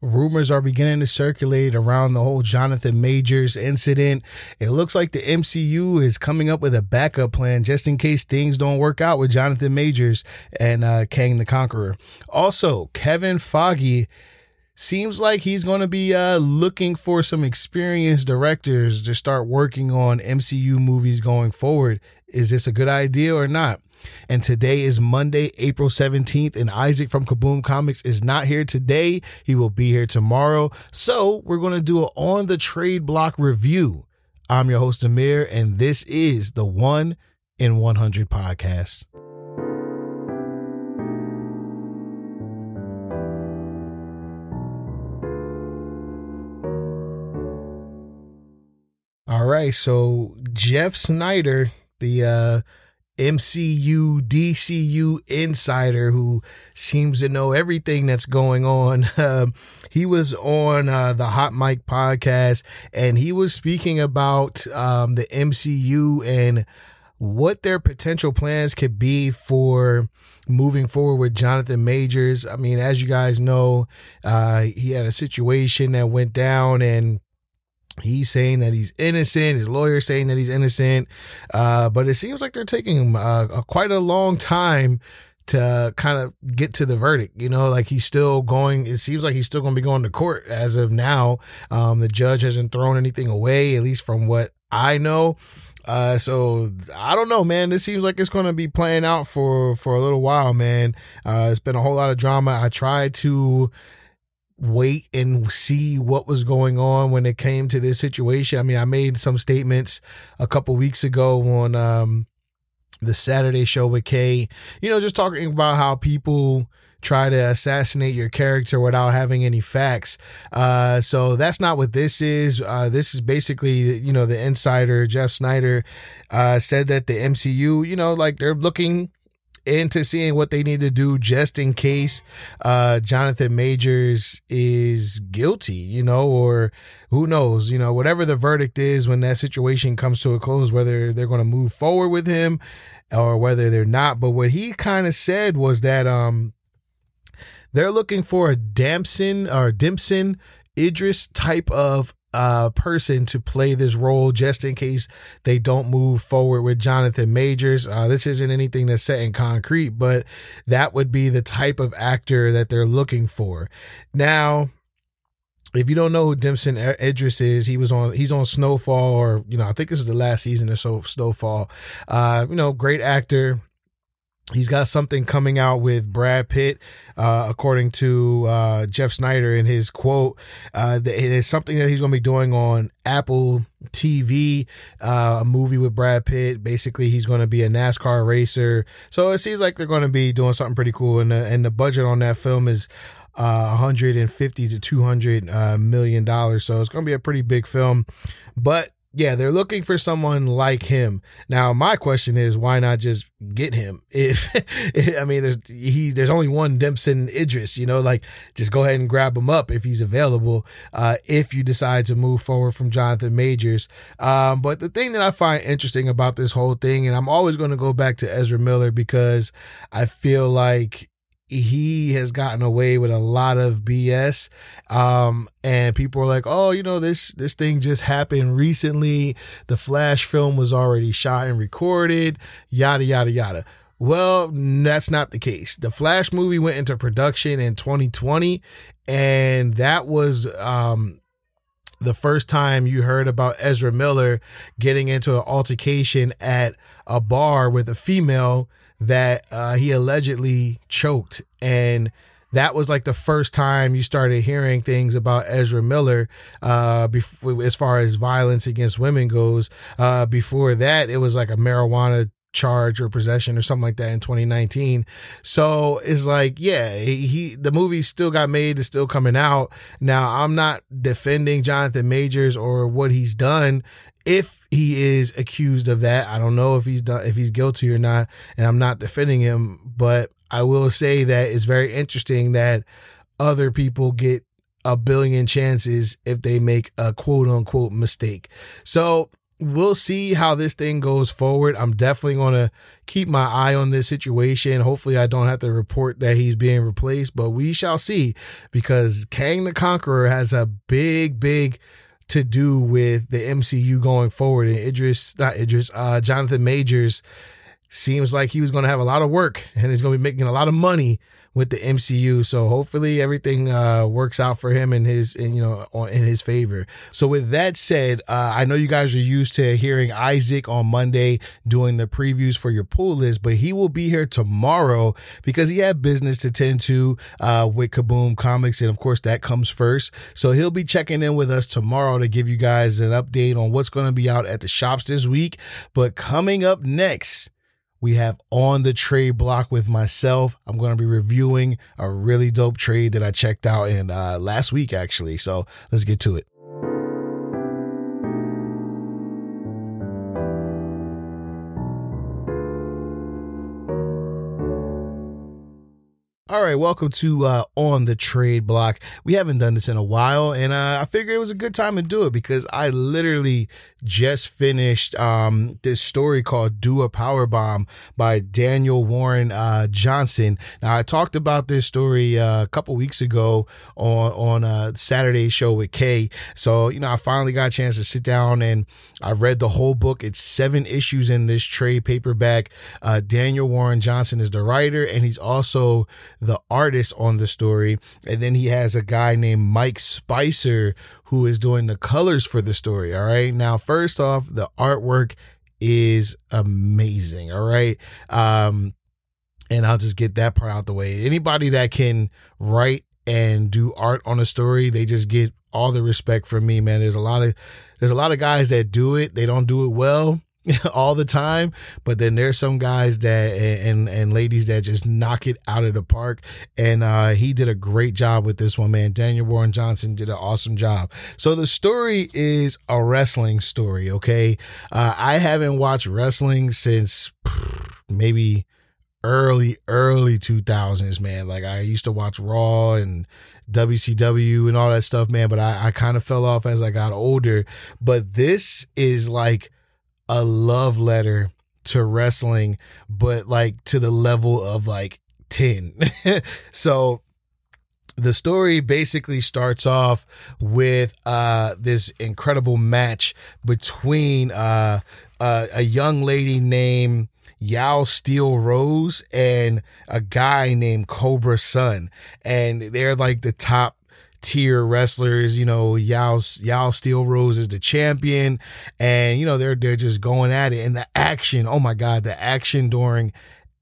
Rumors are beginning to circulate around the whole Jonathan Majors incident. It looks like the MCU is coming up with a backup plan just in case things don't work out with Jonathan Majors and uh, Kang the Conqueror. Also, Kevin Feige seems like he's going to be uh, looking for some experienced directors to start working on MCU movies going forward. Is this a good idea or not? And today is Monday, April 17th, and Isaac from Kaboom Comics is not here today. He will be here tomorrow. So we're going to do an on the trade block review. I'm your host, Amir, and this is the One in 100 podcast. All right, so Jeff Sneider, the uh MCU, DCU insider who seems to know everything that's going on. Uh, he was on uh, the Hot Mic podcast and he was speaking about um, the MCU and what their potential plans could be for moving forward with Jonathan Majors. I mean, as you guys know, uh, he had a situation that went down and He's saying that he's innocent. His lawyer saying that he's innocent. Uh, but it seems like they're taking uh, a, quite a long time to kind of get to the verdict. You know, like he's still going. It seems like he's still going to be going to court as of now. Um, the judge hasn't thrown anything away, at least from what I know. Uh, so I don't know, man. This seems like it's going to be playing out for for a little while, man. Uh, it's been a whole lot of drama. I tried to wait and see what was going on when it came to this situation. I mean, I made some statements a couple weeks ago on um, the Saturday show with Kay, you know, just talking about how people try to assassinate your character without having any facts. Uh, so that's not what this is. Uh, this is basically, you know, the insider, Jeff Sneider, uh, said that the MCU, you know, like they're looking into seeing what they need to do just in case uh, Jonathan Majors is guilty, you know, or who knows, you know, whatever the verdict is when that situation comes to a close, whether they're going to move forward with him or whether they're not. But what he kind of said was that um, they're looking for a Damson or Dimpson Idris type of uh, person to play this role just in case they don't move forward with Jonathan Majors. Uh, this isn't anything that's set in concrete, but that would be the type of actor that they're looking for. Now, if you don't know who Dimpson Idris is, he was on he's on Snowfall, or you know, I think this is the last season or so of Snowfall. Uh, you know, great actor. He's got something coming out with Brad Pitt, uh, according to uh, Jeff Sneider in his quote. Uh, there's something that he's going to be doing on Apple TV, uh, a movie with Brad Pitt. Basically, he's going to be a NASCAR racer. So it seems like they're going to be doing something pretty cool. And the, and the budget on that film is uh, 150 to 200 uh, million dollars. So it's going to be a pretty big film. But yeah, they're looking for someone like him. Now, my question is, why not just get him? If I mean, there's he, there's only one Dimpson Idris, you know, like just go ahead and grab him up if he's available. Uh, if you decide to move forward from Jonathan Majors, um, but the thing that I find interesting about this whole thing, and I'm always going to go back to Ezra Miller because I feel like he has gotten away with a lot of BS. Um, and people are like, oh, you know, this this thing just happened recently. The Flash film was already shot and recorded, yada yada yada. Well, that's not the case. The Flash movie went into production in 2020, and that was um the first time you heard about Ezra Miller getting into an altercation at a bar with a female that uh, he allegedly choked. And that was like the first time you started hearing things about Ezra Miller uh, bef- as far as violence against women goes. Uh, before that, it was like a marijuana charge or possession or something like that in 2019. So it's like, yeah, he, he, the movie still got made, it's still coming out. Now, I'm not defending Jonathan Majors or what he's done if he is accused of that. I don't know if he's done if he's guilty or not, and I'm not defending him, but I will say that it's very interesting that other people get a billion chances if they make a quote unquote mistake. So we'll see how this thing goes forward. I'm definitely going to keep my eye on this situation. Hopefully, I don't have to report that he's being replaced, but we shall see because Kang the Conqueror has a big, big to do with the MCU going forward. And Idris, not Idris, uh, Jonathan Majors seems like he was going to have a lot of work and he's going to be making a lot of money with the MCU. So hopefully everything uh, works out for him and his, in, you know, in his favor. So with that said, uh, I know you guys are used to hearing Isaac on Monday doing the previews for your pull list, but he will be here tomorrow because he had business to tend to uh, with Kaboom Comics, and of course that comes first. So he'll be checking in with us tomorrow to give you guys an update on what's going to be out at the shops this week. But coming up next we have on the trade block with myself. I'm going to be reviewing a really dope trade that I checked out in uh, last week, actually. So let's get to it. All right, welcome to uh, On the Trade Block. We haven't done this in a while, and uh, I figured it was a good time to do it because I literally just finished um, this story called Do a Power Bomb by Daniel Warren uh, Johnson. Now, I talked about this story uh, a couple weeks ago on, on a Saturday show with Kay. So, you know, I finally got a chance to sit down and I read the whole book. It's seven issues in this trade paperback. Uh, Daniel Warren Johnson is the writer, and he's also the artist on the story. And then he has a guy named Mike Spicer who is doing the colors for the story. All right. Now, first off, the artwork is amazing. All right. Um, and I'll just get that part out the way. Anybody that can write and do art on a story, they just get all the respect from me, man. There's a lot of there's a lot of guys that do it. They don't do it well. all the time, but then there's some guys that and and ladies that just knock it out of the park. And uh, he did a great job with this one, man. Daniel Warren Johnson did an awesome job. So the story is a wrestling story. Okay, uh, I haven't watched wrestling since maybe early early 2000s man like i used to watch raw and wcw and all that stuff man but i, I kind of fell off as i got older but this is like a love letter to wrestling, but like to the level of like 10. so the story basically starts off with uh, this incredible match between uh, uh, a young lady named Yao Steel Rose and a guy named Cobra Sun. And they're like the top tier wrestlers. You know, Yao Yao Steel Rose is the champion, and you know they're they're just going at it. And the action, oh my god, the action during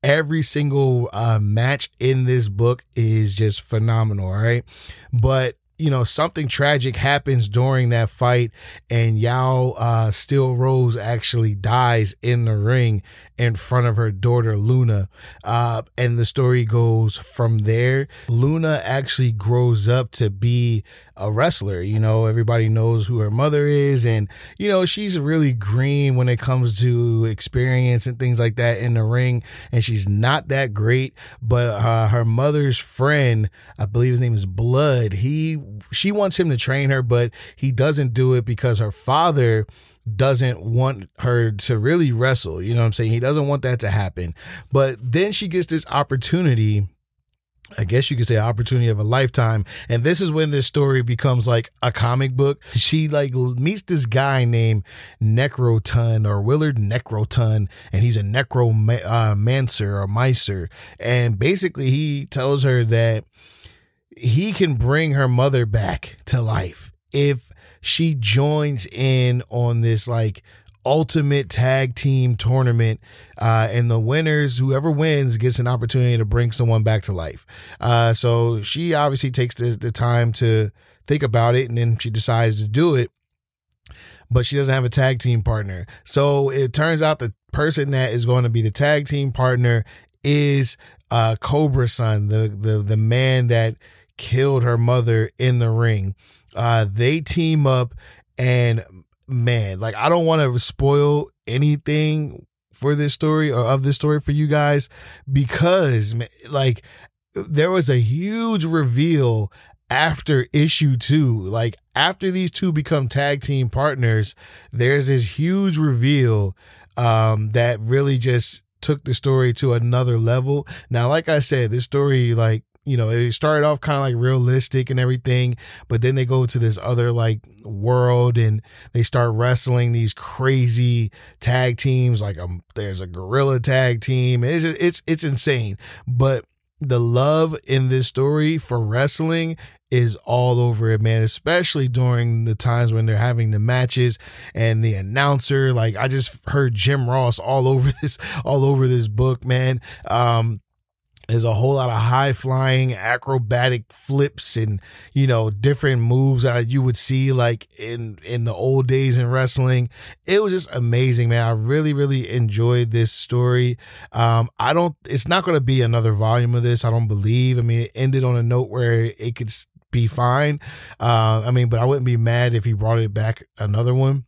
every single uh, match in this book is just phenomenal. All right, but you know something tragic happens during that fight and yao uh, steel rose actually dies in the ring in front of her daughter luna. Uh, and the story goes from there. Luna actually grows up to be a wrestler you know everybody knows who her mother is and you know she's really green when it comes to experience and things like that in the ring and she's not that great but uh, her mother's friend i believe his name is blood he she wants him to train her, but he doesn't do it because her father doesn't want her to really wrestle. You know what I'm saying? He doesn't want that to happen. But then she gets this opportunity. I guess you could say opportunity of a lifetime. And this is when this story becomes like a comic book. She like meets this guy named Necroton or Willard Necroton, and he's a necromancer uh, or micer. And basically he tells her that he can bring her mother back to life if she joins in on this like ultimate tag team tournament uh, and the winners whoever wins gets an opportunity to bring someone back to life uh, so she obviously takes the, the time to think about it and then she decides to do it but she doesn't have a tag team partner so it turns out the person that is going to be the tag team partner is uh, cobra Sun, the the the man that killed her mother in the ring. Uh, they team up, and man, like I don't want to spoil anything for this story or of this story for you guys because like there was a huge reveal after issue two. Like after these two become tag team partners, there's this huge reveal um, that really just took the story to another level. Now, like I said, this story like you know, it started off kind of like realistic and everything, but then they go to this other like world and they start wrestling these crazy tag teams. Like um, there's a gorilla tag team. It's just, it's it's insane. But the love in this story for wrestling is all over it, man, especially during the times when they're having the matches and the announcer. Like I just heard Jim Ross all over this, all over this book, man. Um, there's a whole lot of high flying acrobatic flips and you know different moves that you would see like in in the old days in wrestling. It was just amazing man. I really really enjoyed this story. Um i don't it's not going to be another volume of this i don't believe. I mean it ended on a note where it could be fine. Uh i mean but i wouldn't be mad if he brought it back another one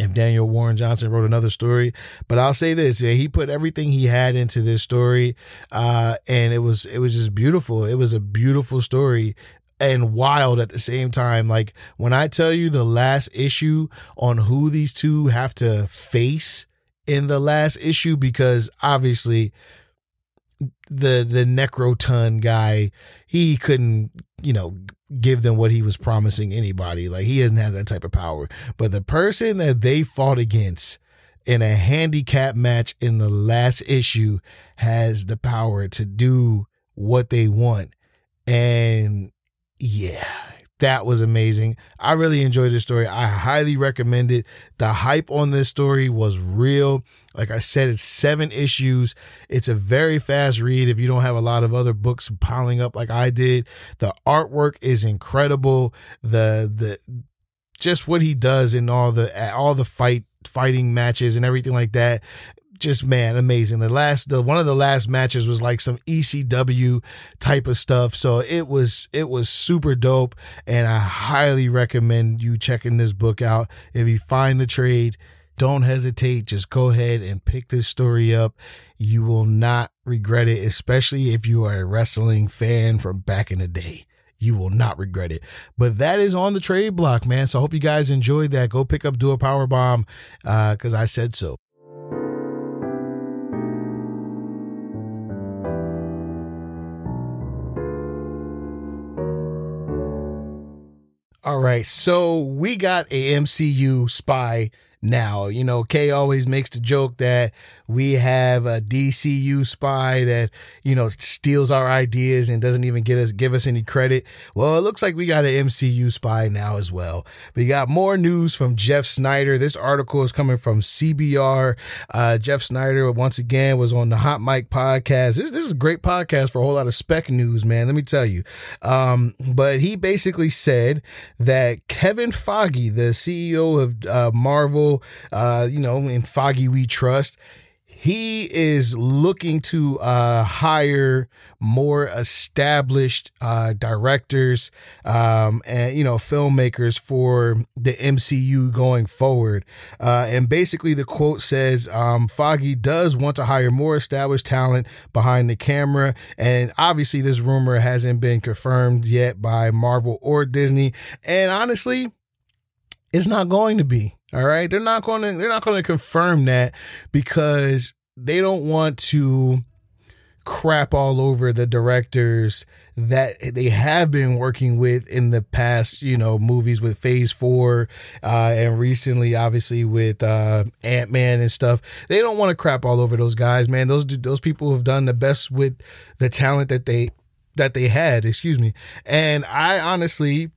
if Daniel Warren Johnson wrote another story. But I'll say this, yeah, he put everything he had into this story. Uh, and it was it was just beautiful. It was a beautiful story and wild at the same time. Like when I tell you the last issue on who these two have to face in the last issue, because obviously the the Necroton guy, he couldn't, you know, give them what he was promising anybody. Like he doesn't have that type of power. But the person that they fought against in a handicap match in the last issue has the power to do what they want. And yeah, that was amazing. I really enjoyed this story. I highly recommend it. The hype on this story was real. Like I said, it's seven issues. It's a very fast read if you don't have a lot of other books piling up like I did. The artwork is incredible. The the just what he does in all the all the fight fighting matches and everything like that just man amazing the last the one of the last matches was like some ecw type of stuff so it was it was super dope and i highly recommend you checking this book out if you find the trade don't hesitate. Just go ahead and pick this story up. You will not regret it, especially if you are a wrestling fan from back in the day. You will not regret it. But that is on the trade block, man. So I hope you guys enjoyed that. Go pick up Do a Power Bomb because uh, I said so. All right, so we got a MCU spy now. You know, Kay always makes the joke that we have a DCU spy that, you know, steals our ideas and doesn't even get us give us any credit. Well, it looks like we got an MCU spy now as well. We got more news from Jeff Sneider. This article is coming from CBR. Uh, Jeff Sneider once again was on the Hot Mic podcast. This, this is a great podcast for a whole lot of spec news, man. Let me tell you. Um, but he basically said that Kevin Feige, the CEO of uh, Marvel, uh, you know, in Feige we trust, he is looking to uh, hire more established uh, directors um, and you know filmmakers for the MCU going forward. Uh, and basically, the quote says um, Feige does want to hire more established talent behind the camera, and obviously, this rumor hasn't been confirmed yet by Marvel or Disney. And honestly, it's not going to be. All right. They're not going to, they're not going to confirm that because they don't want to crap all over the directors that they have been working with in the past, you know, movies with Phase Four, uh, and recently, obviously, with uh, Ant Man and stuff. They don't want to crap all over those guys, man. Those those people have done the best with the talent that they that they had. Excuse me, and I honestly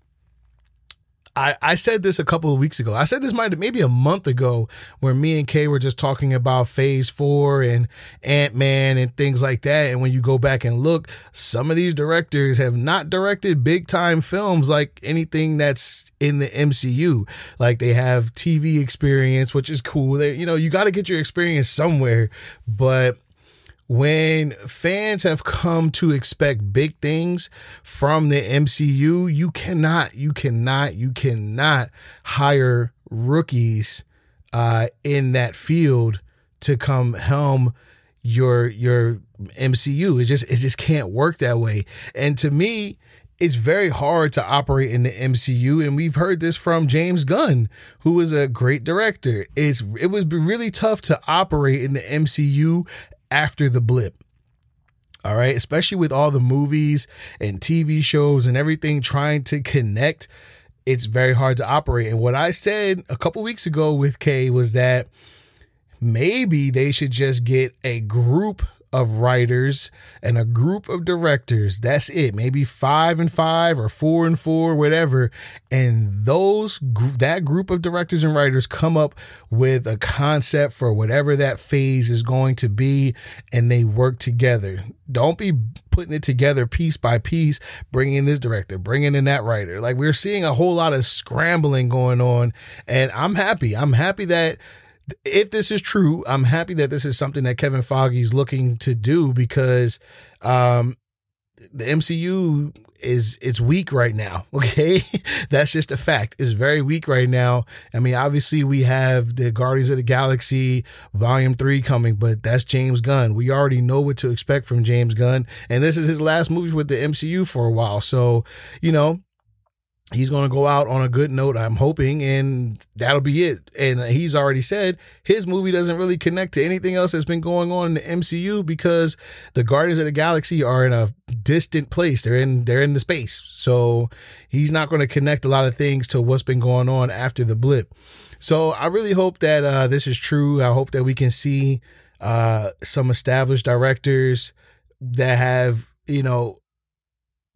I, I said this a couple of weeks ago. I said this might maybe a month ago where me and Kay were just talking about phase four and Ant Man and things like that. And when you go back and look, some of these directors have not directed big time films like anything that's in the MCU. Like they have TV experience, which is cool. They, you know, you got to get your experience somewhere, but when fans have come to expect big things from the MCU, you cannot, you cannot, you cannot hire rookies uh, in that field to come helm your your MCU. It just it just can't work that way. And to me, it's very hard to operate in the MCU, and we've heard this from James Gunn, who is a great director. It's it was really tough to operate in the MCU after the blip. All right, especially with all the movies and TV shows and everything trying to connect, it's very hard to operate. And what I said a couple weeks ago with Kay was that maybe they should just get a group of writers and a group of directors. That's it. Maybe five and five or four and four, whatever. And those that group of directors and writers come up with a concept for whatever that phase is going to be, and they work together. Don't be putting it together piece by piece, bringing in this director, bringing in that writer. Like we're seeing a whole lot of scrambling going on, and I'm happy. I'm happy that if this is true, I'm happy that this is something that Kevin is looking to do because um, the MCU is it's weak right now. Okay, that's just a fact. It's very weak right now. I mean, obviously we have the Guardians of the Galaxy Volume Three coming, but that's James Gunn. We already know what to expect from James Gunn, and this is his last movie with the MCU for a while. So you know, he's going to go out on a good note i'm hoping and that'll be it. And he's already said his movie doesn't really connect to anything else that's been going on in the mcu because the guardians of the galaxy are in a distant place. They're in they're in the space. So he's not going to connect a lot of things to what's been going on after the blip. So i really hope that uh, this is true. I hope that we can see uh, some established directors that have you know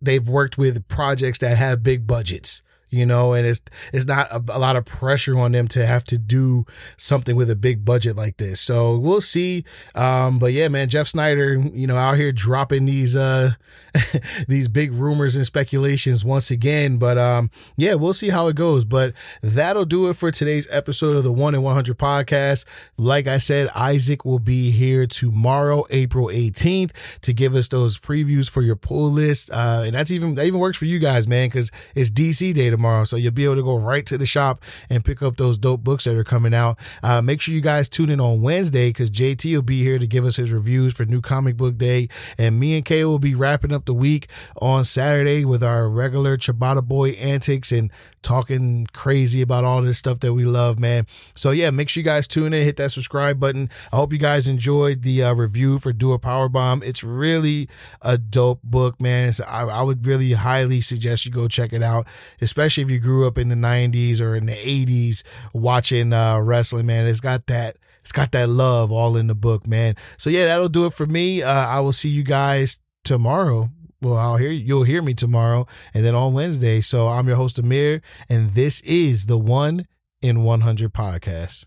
they've worked with projects that have big budgets you know and it's it's not a, a, lot of pressure on them to have to do something with a big budget like this. So we'll see. Um but yeah man jeff sneider you know out here dropping these uh these big rumors and speculations once again. But um yeah we'll see how it goes. But that'll do it for today's episode of the 1 in 100 podcast. Like i said isaac will be here tomorrow april 18th to give us those previews for your pull list. Uh and that's even that even works for you guys man because it's dc day tomorrow. So you'll be able to go right to the shop and pick up those dope books that are coming out. Uh, make sure you guys tune in on Wednesday because JT will be here to give us his reviews for New Comic Book Day. And me and Kay will be wrapping up the week on Saturday with our regular Ciabatta Boy antics and talking crazy about all this stuff that we love, man. So yeah, make sure you guys tune in, hit that subscribe button. I hope you guys enjoyed the uh, review for Do a Power Bomb. It's really a dope book, man. So I, I would really highly suggest you go check it out, especially if you grew up in the 90s or in the 80s watching uh, wrestling, man. It's got that it's got that love all in the book, man. So yeah, that'll do it for me. Uh, I will see you guys tomorrow well, I'll hear you'll hear me tomorrow and then on Wednesday. So I'm your host Amir, and this is the One in 100 podcast.